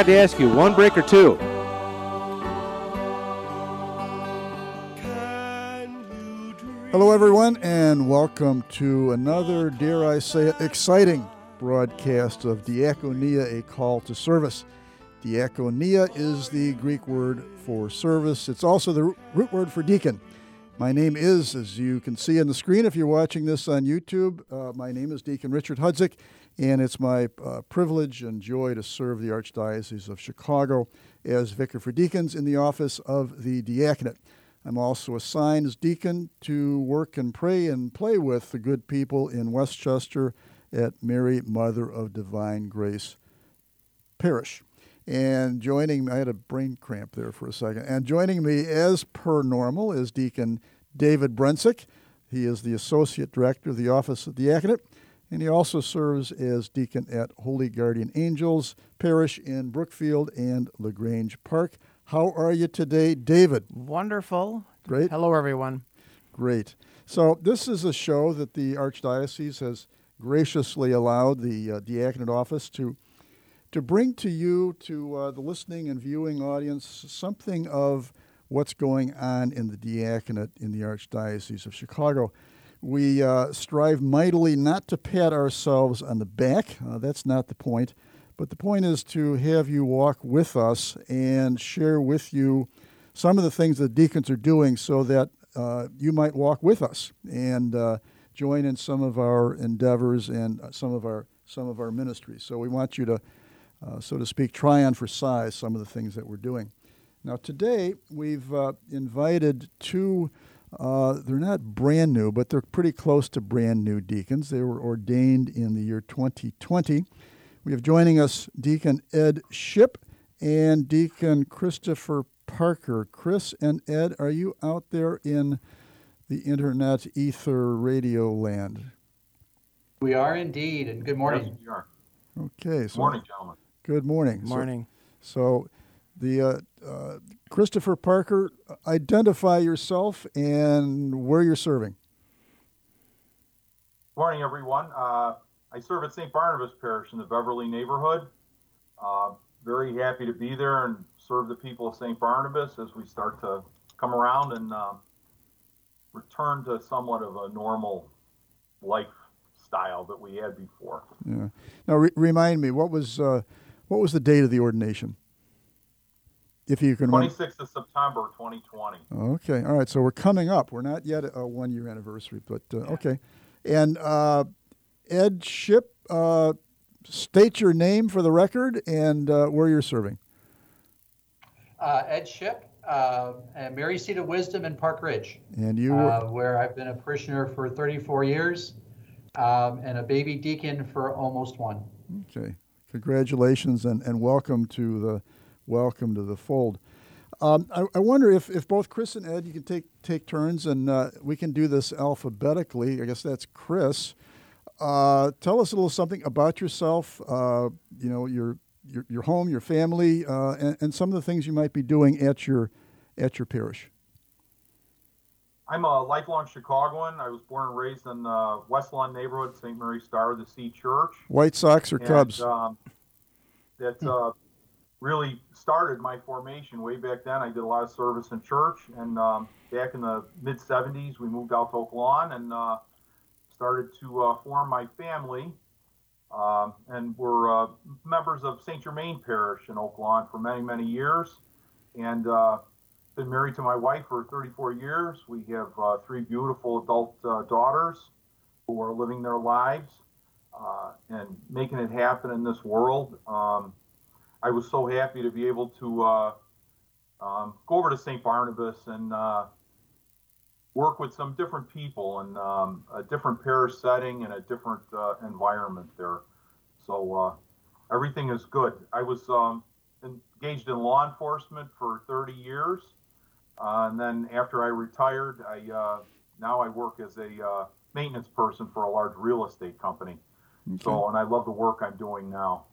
Got to ask you, one break or two? Hello, everyone, and welcome to another, dare I say it, exciting broadcast of Diakonia, a call to service. Diakonia is the Greek word for service. It's also the root word for deacon. My name is, as you can see on the screen if you're watching this on YouTube, uh, my name is Deacon Richard Hudzik, and it's my uh, privilege and joy to serve the Archdiocese of Chicago as Vicar for Deacons in the office of the Diaconate. I'm also assigned as deacon to work and pray and play with the good people in Westchester at Mary Mother of Divine Grace Parish. And joining me, I had a brain cramp there for a second. And joining me, as per normal, is Deacon David Brensick. He is the Associate Director of the Office of the Diaconate, and he also serves as deacon at Holy Guardian Angels Parish in Brookfield and LaGrange Park. How are you today, David? Wonderful. Great. Hello, everyone. Great. So, this is a show that the Archdiocese has graciously allowed the uh, diaconate office to to bring to you, to uh, the listening and viewing audience, something of what's going on in the diaconate in the Archdiocese of Chicago. We uh, strive mightily not to pat ourselves on the back. Uh, that's not the point. But the point is to have you walk with us and share with you some of the things that deacons are doing so that uh, you might walk with us and uh, join in some of our endeavors and some of our some of our ministries. So we want you to, uh, so to speak, try on for size some of the things that we're doing. Now today we've uh, invited two. Uh, they're not brand new, but they're pretty close to brand new deacons. They were ordained in the year 2020. We have joining us Deacon Ed Ship and Deacon Christopher Parker. Chris and Ed, are you out there in the internet ether radio land? We are indeed, and good morning. Yes, we are. Okay, so Morning, gentlemen. good morning. So- Morning. So, the uh, uh, Christopher Parker, identify yourself and where you're serving. Morning, everyone. Uh, I serve at St. Barnabas Parish in the Beverly neighborhood. Uh, very happy to be there and serve the people of St. Barnabas as we start to come around and uh, return to somewhat of a normal lifestyle that we had before. Yeah. Now, re- remind me, what was uh, what was the date of the ordination? If you can remember. 26th of September, 2020. Okay, all right. So we're coming up. We're not yet a one year anniversary, but uh, okay. And uh, Ed Ship, uh, state your name for the record and uh, where you're serving. Uh, Ed Ship, uh, and Mary Seat of Wisdom in Park Ridge, And you were, uh, where I've been a parishioner for 34 years um, and a baby deacon for almost one. okay. Congratulations and, and welcome to the welcome to the fold. Um, I, I wonder if, if both Chris and Ed, you can take take turns and uh, we can do this alphabetically. I guess that's Chris. Uh, tell us a little something about yourself. Uh, you know your your, your home, your family, uh, and, and some of the things you might be doing at your at your parish. I'm a lifelong Chicagoan. I was born and raised in the West Lawn neighborhood, St. Mary Star of the Sea Church. White Sox or And, Cubs? Um, that uh, really started my formation way back then. I did a lot of service in church, and um, back in the mid '70s, we moved out to Oak Lawn and uh, started to uh, form my family. Um, and we're uh, members of St. Germaine Parish in Oak Lawn for many, many years, and uh, been married to my wife for 34 years. We have uh, three beautiful adult uh, daughters who are living their lives and making it happen in this world. Um, I was so happy to be able to uh, um, go over to St. Barnabas and uh, work with some different people and um, a different parish setting and a different uh, environment there. So uh, everything is good. I was um, engaged in law enforcement for 30 years. Uh, and then after I retired, I uh, now I work as a uh, maintenance person for a large real estate company. So, and I love the work I'm doing now.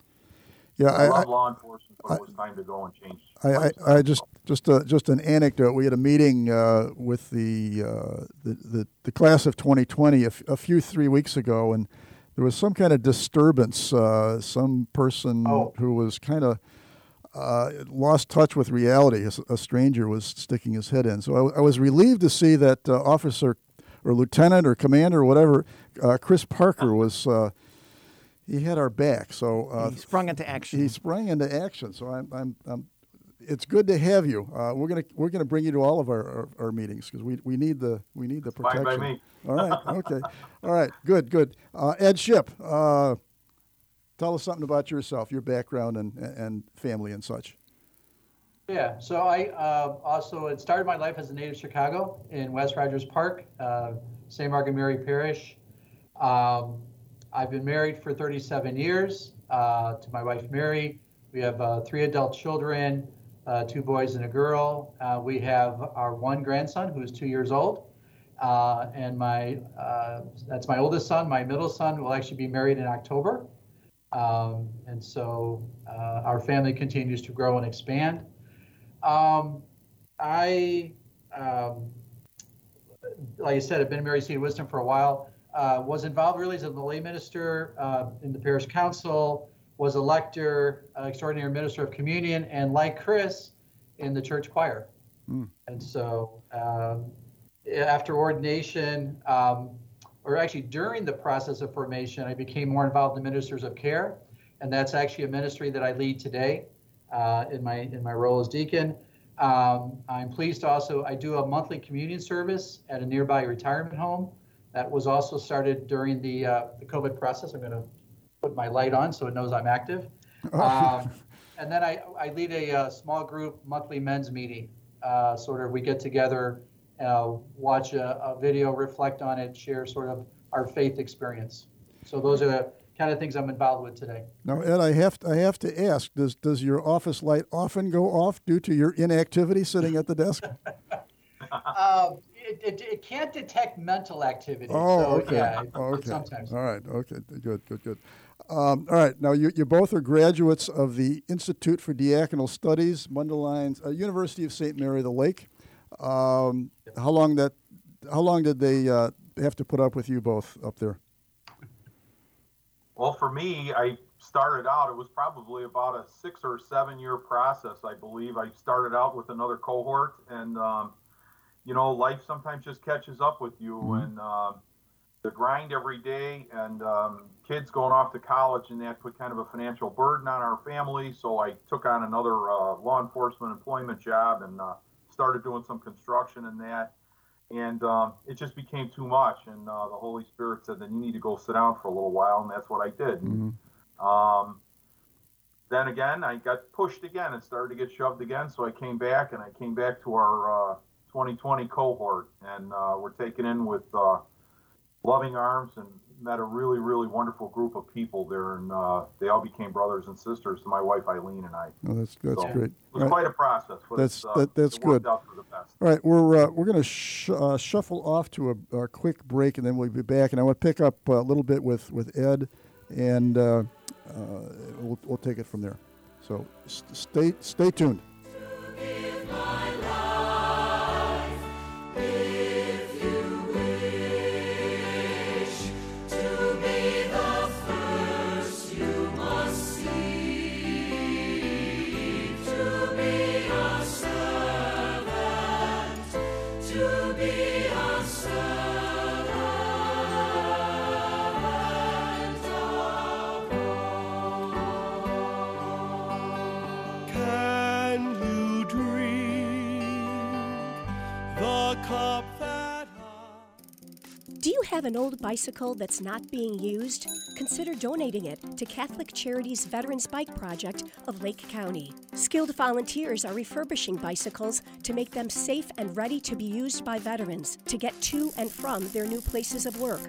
Yeah, I, I, love law enforcement, but it was time to go and change. I, I, I just just uh, just an anecdote. We had a meeting uh, with the, uh, the the the class of 2020 a, f- a few three weeks ago, and there was some kind of disturbance. Uh, some person Oh. who was kind of uh, lost touch with reality. A stranger was sticking his head in. So I, I was relieved to see that uh, officer or lieutenant or commander or whatever, uh, Chris Parker was. He had our back. So uh, he sprung into action. he sprang into action. So I'm, I'm, I'm it's good to have you. Uh, we're gonna we're gonna bring you to all of our, our, our meetings because we, we need the we need the Fine protection. by me. All right. Okay. all right. Good. Good. Uh, Ed Ship, uh, tell us something about yourself, your background and and family and such. Yeah, so I uh, also had started my life as a native Chicago in West Rogers Park, uh, St. Margaret Mary Parish. Um, I've been married for 37 years uh, to my wife Mary. We have uh, three adult children, uh, two boys and a girl. Uh, we have our one grandson who is two years old, uh, and my uh, that's my oldest son. My middle son will actually be married in October, um, and so our family continues to grow and expand. Um, I, um, like I said, I've been Seat of Wisdom for a while. Uh, was involved really as a lay minister uh, in the parish council. Was a lector, uh, extraordinary minister of communion, and like Chris, in the church choir. Mm. And so, um, after ordination, um, or actually during the process of formation, I became more involved in ministers of care, and that's actually a ministry that I lead today uh, in my in my role as deacon. Um, I'm pleased to also I do a monthly communion service at a nearby retirement home. That was also started during the uh, the COVID process. I'm going to put my light on so it knows I'm active. Um, and then I, I lead a, uh small group monthly men's meeting. Uh, sort of we get together, uh, watch a, a video, reflect on it, share sort of our faith experience. So those are the kind of things I'm involved with today. Now, Ed, I have to, I have to ask: Does does your office light often go off due to your inactivity sitting at the desk? Um, it, it, it can't detect mental activity. Oh, so, okay. Yeah, it- Oh, okay. sometimes. All right. Okay. Good. Good. Good. Um, all right. Now, you, you both are graduates of the Institute for Diaconal Studies, Mundelein, uh, University of St. Mary the Lake. Um, how long that? How long did they uh, have to put up with you both up there? Well, for me, I started out, it was probably about a six or seven year process, I believe. I started out with another cohort, and, um, you know, life sometimes just catches up with you, Mhm. and um, the grind every day, and um, kids going off to college, and that put kind of a financial burden on our family. So I took on another uh, law enforcement employment job and uh, started doing some construction and that. And um, it just became too much, and uh, the Holy Spirit said, "Then you need to go sit down for a little while," and that's what I did. Mhm. Um, then again, I got pushed again and started to get shoved again. So I came back and I came back to our uh, 2020 cohort, and uh, we're taken in with uh, loving arms and met a really, really wonderful group of people there, and uh, they all became brothers and sisters to my wife Eileen and I. Oh, that's that's So, great. was All right. quite a process, but That's- it's, uh, that- that's it good. out for the best. All right, we're uh, we're going to sh- uh, shuffle off to a, a quick break, and then we'll be back. And I want to pick up a little bit with with Ed, and uh, uh, we'll we'll take it from there. So s- stay stay tuned. Have an old bicycle that's not being used? Consider donating it to Catholic Charities Veterans Bike Project of Lake County. Skilled volunteers are refurbishing bicycles to make them safe and ready to be used by veterans to get to and from their new places of work.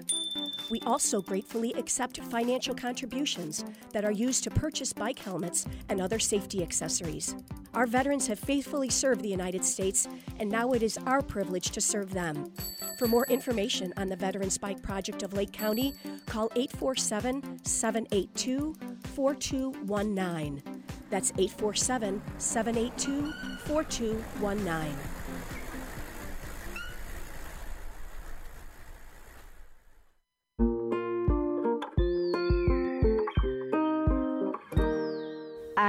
We also gratefully accept financial contributions that are used to purchase bike helmets and other safety accessories. Our veterans have faithfully served the United States, and now it is our privilege to serve them. For more information on the Veterans Bike Project of Lake County, call 847 782 4219. That's 847 782 4219.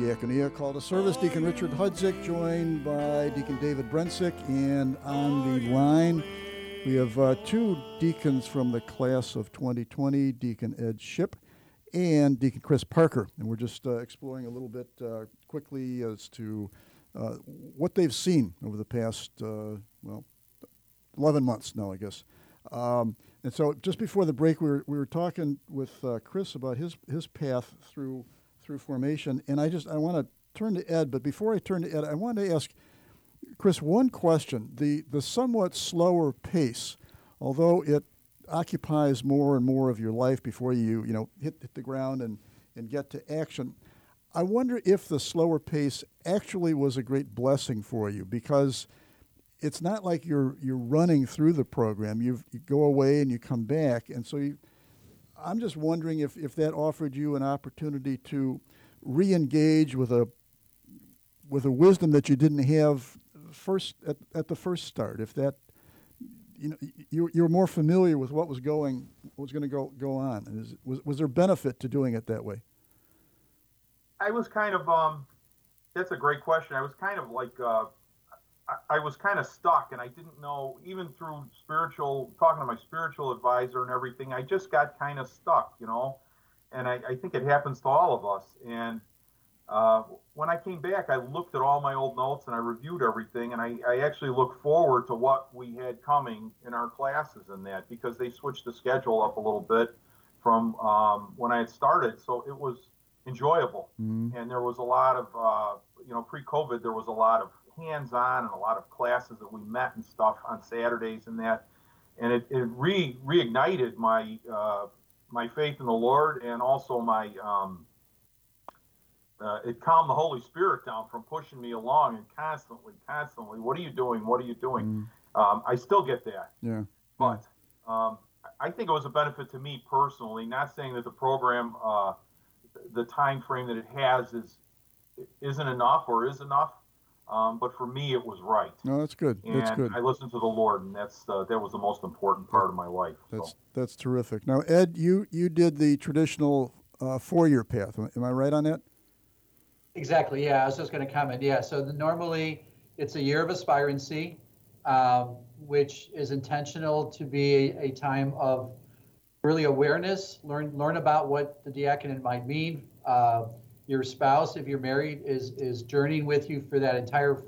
Diakonia call to service. Deacon Richard Hudzik, joined by Deacon David Brensick. And on the line, we have uh, two deacons from the class of 2020 Deacon Ed Ship and Deacon Chris Parker. And we're just uh, exploring a little bit uh, quickly as to uh, what they've seen over the past, uh, well, 11 months now, I guess. Um, and so just before the break, we were, we were talking with uh, Chris about his, his path through through formation. And I just I want to turn to Ed, but before I turn to Ed, I want to ask Chris one question. The the somewhat slower pace, although it occupies more and more of your life before you you know hit, hit the ground and, and get to action. I wonder if the slower pace actually was a great blessing for you because it's not like you're you're running through the program. you you go away and you come back, and so you, I'm just wondering if, if that offered you an opportunity to re-engage with a with a wisdom that you didn't have first at, at the first start. If that you know you you were more familiar with what was going what was going to go go on. Is, was was there benefit to doing it that way? I was kind of um, that's a great question. I was kind of like uh, I, was kind of stuck, and I didn't know even through spiritual talking to my spiritual advisor and everything. I just got kind of stuck, you know, and I, I think it happens to all of us. And uh, when I came back, I looked at all my old notes and I reviewed everything, and I, I actually looked forward to what we had coming in our classes and that because they switched the schedule up a little bit from um, when I had started, so it was enjoyable. Mm-hmm. And there was a lot of, uh, you know, pre-COVID, there was a lot of hands-on and a lot of classes that we met and stuff on Saturdays and that, and it, it re reignited my uh, my faith in the Lord and also my um, uh, it calmed the Holy Spirit down from pushing me along and constantly, constantly, what are you doing? What are you doing? Um, I still get that, Yeah. but um, I think it was a benefit to me personally. Not saying that the program, uh, the time frame that it has is isn't enough or is enough, um, but for me it was right. No, that's good. And That's good. I listened to the Lord, and that's uh, that was the most important part of my life. That's so. that's terrific. Now, Ed, you you did the traditional uh, four-year path. Am am I right on that? Exactly. Yeah, I was just going to comment. Yeah, so the, normally it's a year of aspirancy, um, which is intentional to be a, a time of really awareness. Learn learn about what the diaconate might mean. Uh, your spouse, if you're married, is is journeying with you for that entire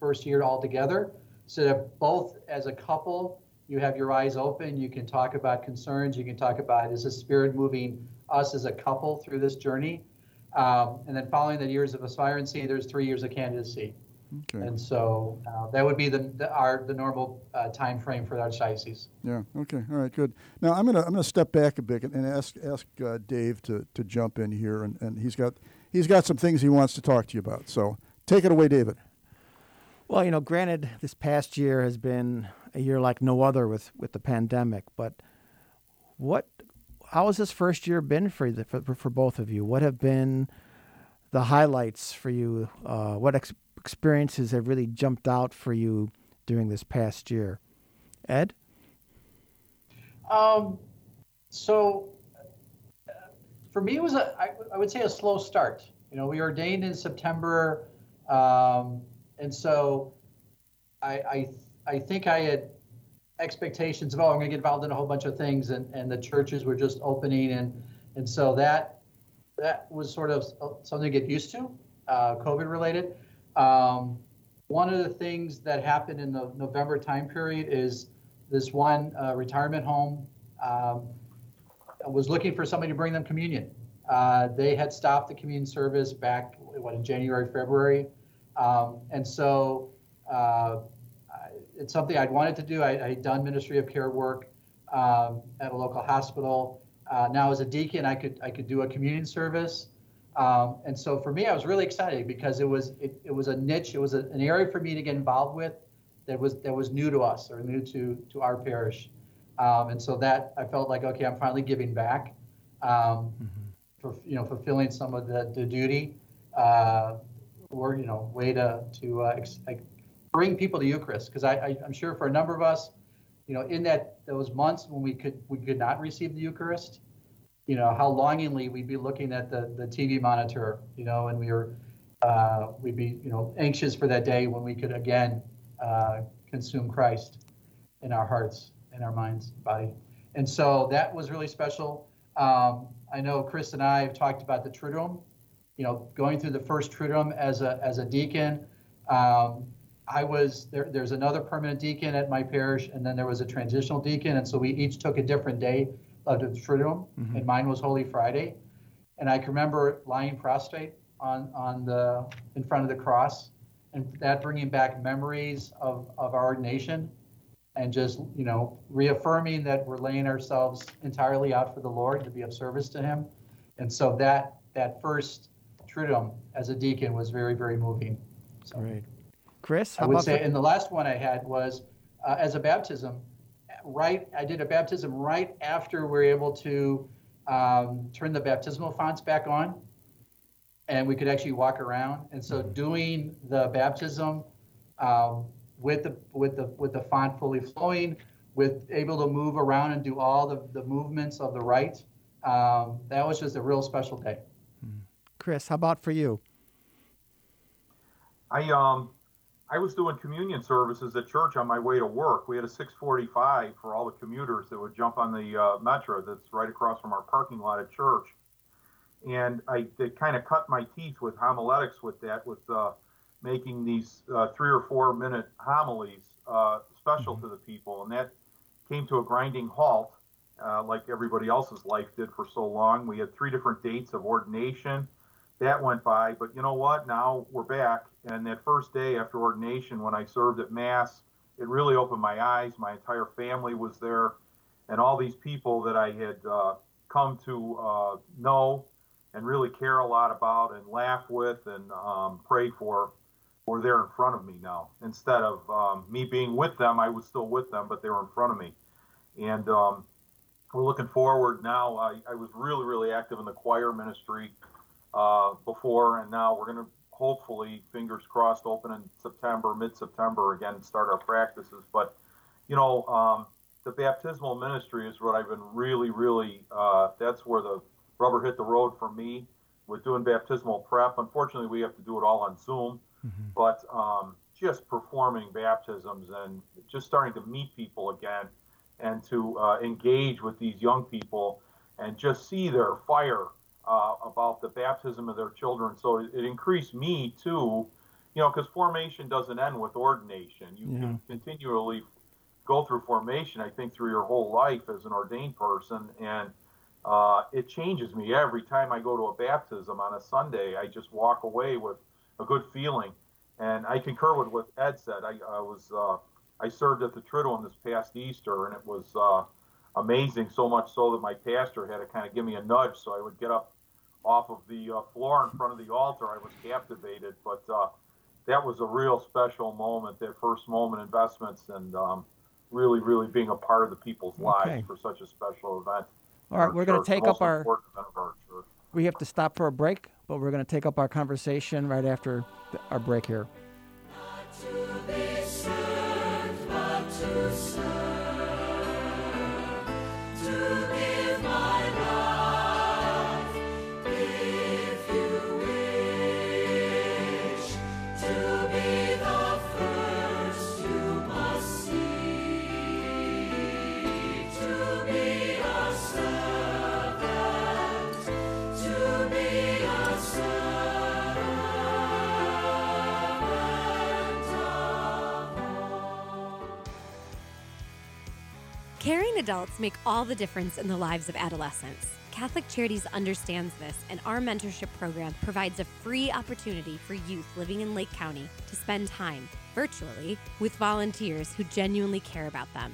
first year altogether. So that both as a couple, you have your eyes open. You can talk about concerns. You can talk about is the Spirit moving us as a couple through this journey. Um, and then following the years of aspirancy, there's three years of candidacy. Okay. And so uh, that would be the, the our the normal uh, time frame for the archdiocese. Yeah. Okay. All right. Good. Now I'm gonna I'm gonna step back a bit and, and ask ask uh, Dave to, to jump in here, and, and he's got he's got some things he wants to talk to you about. So take it away, David. Well, you know, granted, this past year has been a year like no other with, with the pandemic, but what, how has this first year been for, the, for, for both of you? What have been the highlights for you? Uh, what ex- experiences have really jumped out for you during this past year? Ed? Um, so uh, for me, it was a, I, I would say a slow start. You know, we ordained in September. Um, and so I, I, I think I had expectations of, oh, I'm going to get involved in a whole bunch of things. And, and the churches were just opening. And, and so that, that was sort of something to get used to, uh, COVID related. Um, one of the things that happened in the November time period is this one uh, retirement home um, was looking for somebody to bring them communion. Uh, they had stopped the communion service back what in January, February, um, and so uh, it's something I'd wanted to do. I, had done ministry of care work um, at a local hospital. Uh, now as a deacon, I could I could do a communion service, um, and so for me, I was really excited because it was it, it was a niche, it was a, an area for me to get involved with that was that was new to us or new to to our parish, um, and so that I felt like okay, I'm finally giving back, um, mm-hmm. for you know fulfilling some of the, the duty, uh, or you know way to to uh, ex- bring people to Eucharist because I, I I'm sure for a number of us, you know, in that those months when we could we could not receive the Eucharist, you know, how longingly we'd be looking at the the TV monitor, you know, and we were uh, we'd be you know anxious for that day when we could again uh, consume Christ in our hearts, in our minds, body. And so that was really special. Um, I know Chris and I have talked about the Triduum, you know, going through the first Triduum as a, as a deacon. Um, I was there, there's another permanent deacon at my parish, and then there was a transitional deacon. And so we each took a different day of the Triduum, mm-hmm. and mine was Holy Friday. And I can remember lying prostrate on, on the in front of the cross and that bringing back memories of, of our ordination and just you know reaffirming that we're laying ourselves entirely out for the lord to be of service to him and so that that first triduum as a deacon was very very moving so Great. chris i would say for- and the last one i had was uh, as a baptism right i did a baptism right after we were able to um, turn the baptismal fonts back on and we could actually walk around. And so doing the baptism um, with the with the with the font fully flowing, with able to move around and do all the, the movements of the rite, um, that was just a real special day. Hmm. Chris, how about for you? I um I was doing communion services at church on my way to work. We had a 645 for all the commuters that would jump on the uh, metro that's right across from our parking lot at church and I kind of cut my teeth with homiletics with that, with uh, making these uh, three or four minute homilies uh, special mm-hmm. to the people, and that came to a grinding halt, uh, like everybody else's life did for so long. We had three different dates of ordination. That went by, but you know what? Now we're back, and that first day after ordination, when I served at Mass, it really opened my eyes. My entire family was there, and all these people that I had uh, come to uh, know and really care a lot about and laugh with and um, pray for were there in front of me now. Instead of um, me being with them, I was still with them, but they were in front of me. And um, we're looking forward now. I, I, was really, really active in the choir ministry uh, before, and now we're going to hopefully, fingers crossed, open in September, mid September again, start our practices. But, you know, um, the baptismal ministry is what I've been really, really, uh, that's where the rubber hit the road for me with doing baptismal prep. Unfortunately, we have to do it all on Zoom, mm-hmm. but um, just performing baptisms and just starting to meet people again and to uh, engage with these young people and just see their fire uh, about the baptism of their children. So it, it increased me too, you know, because formation doesn't end with ordination. You yeah. can continually go through formation, I think, through your whole life as an ordained person. And uh, it changes me every time I go to a baptism on a Sunday. I just walk away with a good feeling, and I concur with what Ed said. I, I was uh, I served at the Triduum this past Easter, and it was uh, amazing. So much so that my pastor had to kind of give me a nudge so I would get up off of the uh, floor in front of the altar. I was captivated, but uh, that was a real special moment, that first moment investments, and um, really, really being a part of the people's Okay. lives for such a special event. All right, we're going to take up our. Important event of our. We have to stop for a break, but we're going to take up our conversation right after th- our break here. Adults make all the difference in the lives of adolescents. Catholic Charities understands this, and our mentorship program provides a free opportunity for youth living in Lake County to spend time, virtually, with volunteers who genuinely care about them.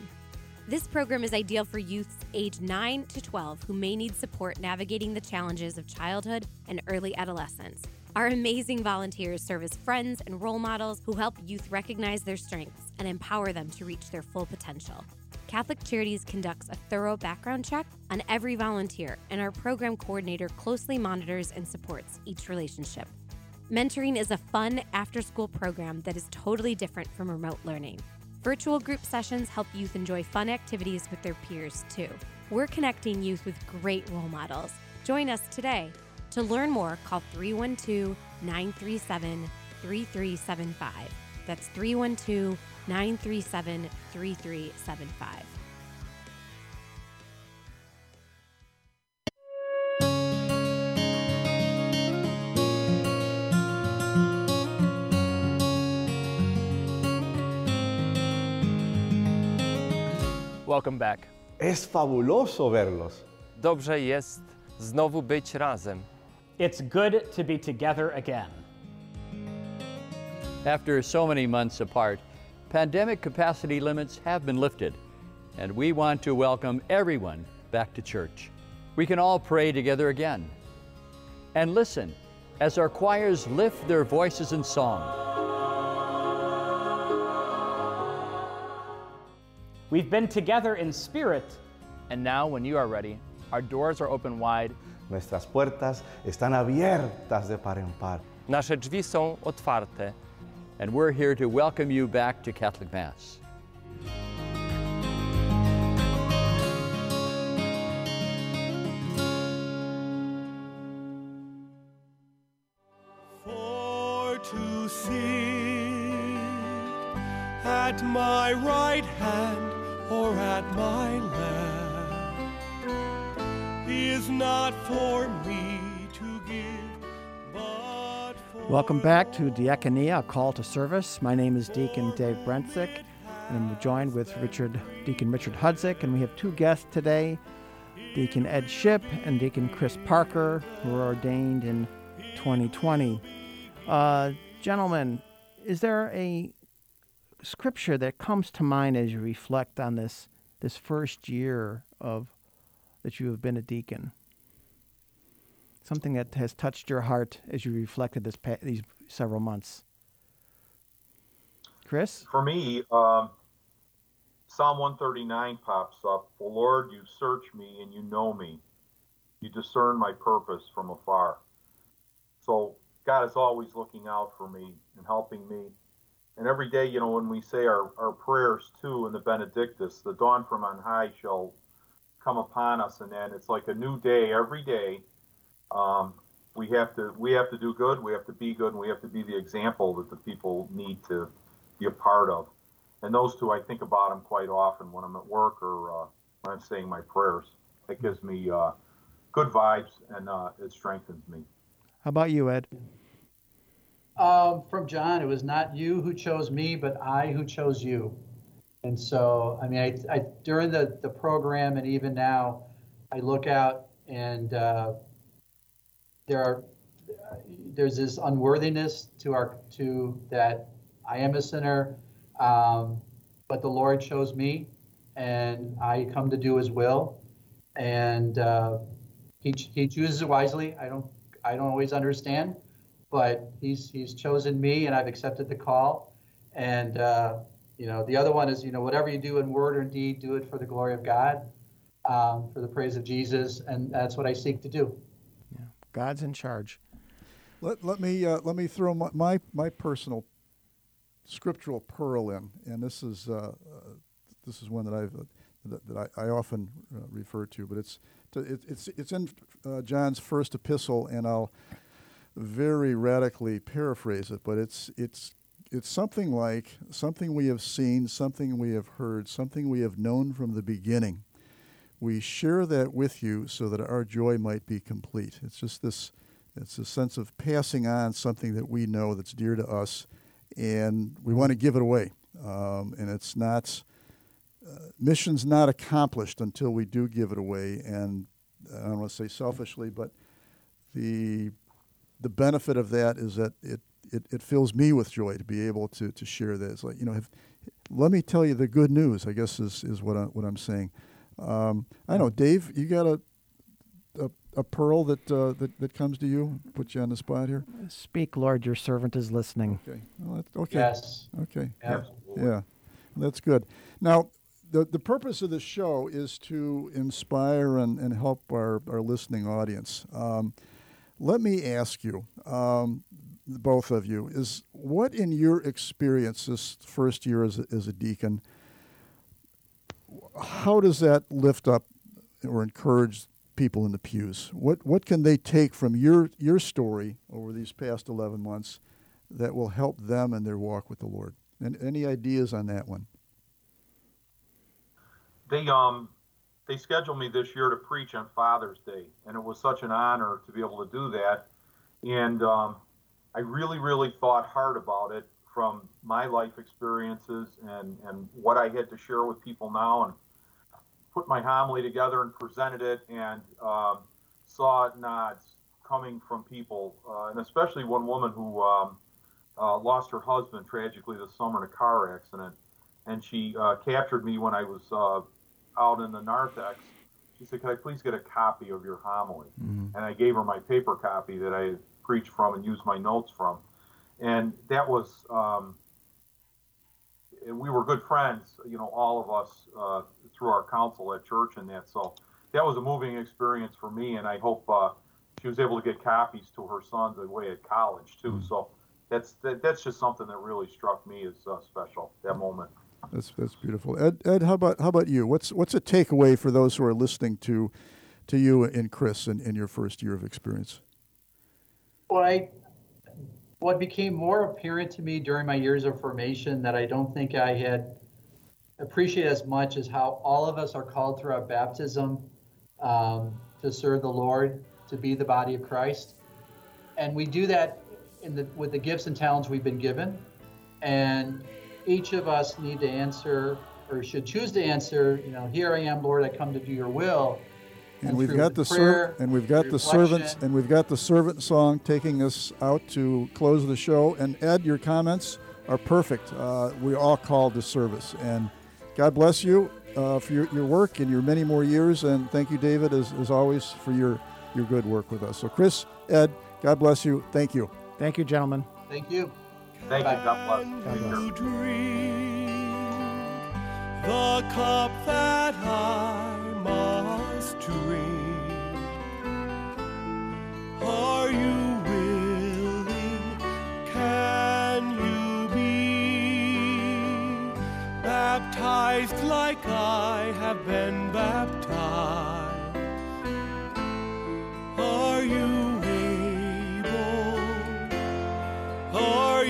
This program is ideal for youths age 9 to 12 who may need support navigating the challenges of childhood and early adolescence. Our amazing volunteers serve as friends and role models who help youth recognize their strengths and empower them to reach their full potential. Catholic Charities conducts a thorough background check on every volunteer, and our program coordinator closely monitors and supports each relationship. Mentoring is a fun after school program that is totally different from remote learning. Virtual group sessions help youth enjoy fun activities with their peers, too. We're connecting youth with great role models. Join us today. To learn more, call 312 937 3375. That's 312 937 3375. Welcome back. Es fabuloso verlos. Dobrze jest znowu być razem. It's good to be together again. After so many months apart, pandemic capacity limits have been lifted, and we want to welcome everyone back to church. We can all pray together again. And listen as our choirs lift their voices in song. We've been together in spirit. And now, when you are ready, our doors are open wide. Nuestras puertas están abiertas de par en par. Nasze drzwi są otwarte. And we're here to welcome you back to Catholic Mass. For to sit at my right hand or at my left is not for me Welcome back to Diakonia, a call to service. My name is Deacon Dave Brentzick, and I'm joined with Richard, Deacon Richard Hudzik, and we have two guests today, Deacon Ed Ship and Deacon Chris Parker, who were ordained in 2020. Uh, gentlemen, is there a scripture that comes to mind as you reflect on this this first year of that you have been a deacon? Something that has touched your heart as you reflected this pa- these several months. Chris, For me, um, Psalm 139 pops up. The Lord, you search me and you know me. You discern my purpose from afar. So God is always looking out for me and helping me. And every day, you know, when we say our, our prayers too in the Benedictus, the dawn from on high shall come upon us, and then it's like a new day every day. Um, we have to we have to do good, we have to be good, and we have to be the example that the people need to be a part of. And those two, I think about them quite often when I'm at work or uh, when I'm saying my prayers. It gives me uh, good vibes and uh, it strengthens me. how about you, Ed? Um, from John, it was not you who chose me, but I who chose you. And so, I mean, I, I during the, the program and even now, I look out and uh, there are there's this unworthiness to our to that I am a sinner, um, but the Lord chose me, and I come to do His will, and uh, He He chooses wisely. I don't I don't always understand, but he's he's chosen me, and I've accepted the call. And uh, you know, the other one is you know whatever you do in word or deed, do it for the glory of God, um, for the praise of Jesus, and that's what I seek to do. God's in charge. Let, let me uh, let me throw my, my, my personal scriptural pearl in, and this is uh, uh, this is one that I've uh, that, that I, I, often uh, refer to, but it's to, it, it's it's in uh, John's first epistle, and I'll very radically paraphrase it, but it's it's it's something like something we have seen, something we have heard, something we have known from the beginning. We share that with you so that our joy might be complete. It's just this it's a sense of passing on something that we know that's dear to us, and we want to give it away. Um, and it's not uh, mission's not accomplished until we do give it away. And I don't want to say selfishly, but the the benefit of that is that it, it, it fills me with joy to be able to, to share that. It's like, you know, have, let me tell you the good news, I guess is, is what, I, what I'm saying. Um, I know, Dave, you got a, a, a pearl that, uh, that, that comes to you? Put you on the spot here? Speak, Lord, your servant is listening. Okay. Well, okay. Yes. Okay. Absolutely. Yeah. That's good. Now, the, the purpose of the show is to inspire and, and help our, our listening audience. Um, let me ask you, um, both of you, is what in your experience this first year as a, as a deacon, how does that lift up or encourage people in the pews? What what can they take from your your story over these past eleven months that will help them in their walk with the Lord? And any ideas on that one? They um they scheduled me this year to preach on Father's Day, and it was such an honor to be able to do that. And um, I really, really thought hard about it from my life experiences and, and what I had to share with people now, and put my homily together and presented it, and um, saw nods coming from people, uh, and especially one woman who um, uh, lost her husband tragically this summer in a car accident, and she uh, captured me when I was uh, out in the narthex, she said, "Could I please get a copy of your homily?" Mm-hmm. And I gave her my paper copy that I preached from and used my notes from, and that was. Um, we were good friends, you know, all of us uh, through our council at church and that. So that was a moving experience for me, and I hope uh, she was able to get copies to her sons away at college too. Mm-hmm. So that's that, that's just something that really struck me as uh, special that moment. That's that's beautiful. Ed, Ed, how about how about you? What's what's a takeaway for those who are listening to to you and Chris in, in your first year of experience? Well, I, what became more apparent to me during my years of formation that I don't think I had appreciated as much is how all of us are called through our baptism um, to serve the Lord, to be the body of Christ, and we do that the with the gifts and talents we've been given, and each of us need to answer or should choose to answer, you know, here I am, Lord, I come to do your will. And, and we've got the prayer, ser- and we've got the servants and we've got the servant song taking us out to close the show. And Ed, your comments are perfect. Uh, we're all called to service, and God bless you uh, for your, your work and your many more years. And thank you, David, as, as always, for your your good work with us. So, Chris, Ed, God bless you. Thank you. Thank you, gentlemen. Thank you. Thank you. God bless. God bless. the cup you you like I have been baptized? Are you able? Are